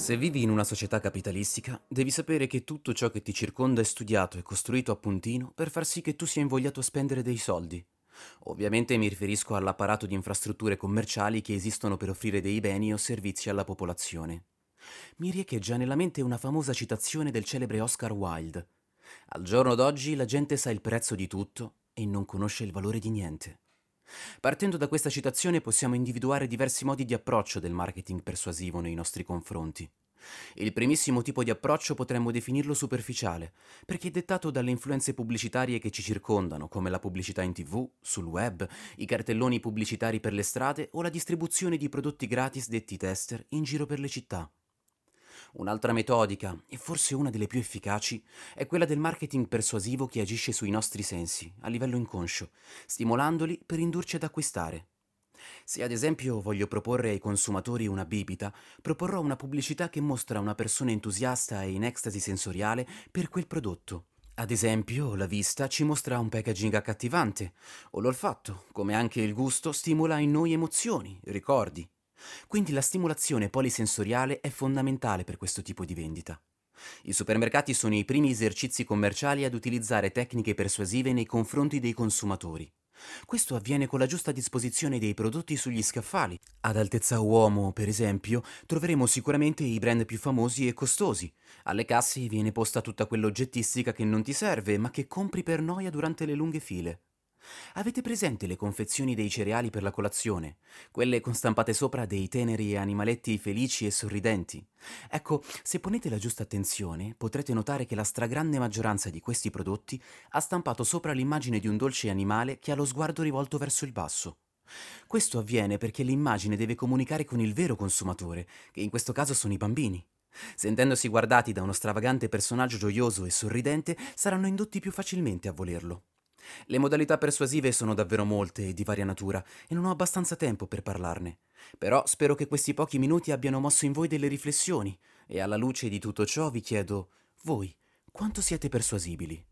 Se vivi in una società capitalistica, devi sapere che tutto ciò che ti circonda è studiato e costruito a puntino per far sì che tu sia invogliato a spendere dei soldi. Ovviamente mi riferisco all'apparato di infrastrutture commerciali che esistono per offrire dei beni o servizi alla popolazione. Mi riecheggia nella mente una famosa citazione del celebre Oscar Wilde. Al giorno d'oggi la gente sa il prezzo di tutto e non conosce il valore di niente. Partendo da questa citazione possiamo individuare diversi modi di approccio del marketing persuasivo nei nostri confronti. Il primissimo tipo di approccio potremmo definirlo superficiale, perché è dettato dalle influenze pubblicitarie che ci circondano, come la pubblicità in tv, sul web, i cartelloni pubblicitari per le strade o la distribuzione di prodotti gratis detti tester in giro per le città. Un'altra metodica, e forse una delle più efficaci, è quella del marketing persuasivo che agisce sui nostri sensi, a livello inconscio, stimolandoli per indurci ad acquistare. Se ad esempio voglio proporre ai consumatori una bibita, proporrò una pubblicità che mostra una persona entusiasta e in estasi sensoriale per quel prodotto. Ad esempio, la vista ci mostra un packaging accattivante, o l'olfatto, come anche il gusto, stimola in noi emozioni, ricordi, quindi la stimolazione polisensoriale è fondamentale per questo tipo di vendita. I supermercati sono i primi esercizi commerciali ad utilizzare tecniche persuasive nei confronti dei consumatori. Questo avviene con la giusta disposizione dei prodotti sugli scaffali. Ad altezza uomo, per esempio, troveremo sicuramente i brand più famosi e costosi. Alle casse viene posta tutta quell'oggettistica che non ti serve, ma che compri per noia durante le lunghe file. Avete presente le confezioni dei cereali per la colazione? Quelle con stampate sopra dei teneri animaletti felici e sorridenti? Ecco, se ponete la giusta attenzione, potrete notare che la stragrande maggioranza di questi prodotti ha stampato sopra l'immagine di un dolce animale che ha lo sguardo rivolto verso il basso. Questo avviene perché l'immagine deve comunicare con il vero consumatore, che in questo caso sono i bambini. Sentendosi guardati da uno stravagante personaggio gioioso e sorridente, saranno indotti più facilmente a volerlo. Le modalità persuasive sono davvero molte e di varia natura e non ho abbastanza tempo per parlarne. Però spero che questi pochi minuti abbiano mosso in voi delle riflessioni e alla luce di tutto ciò vi chiedo, voi, quanto siete persuasibili?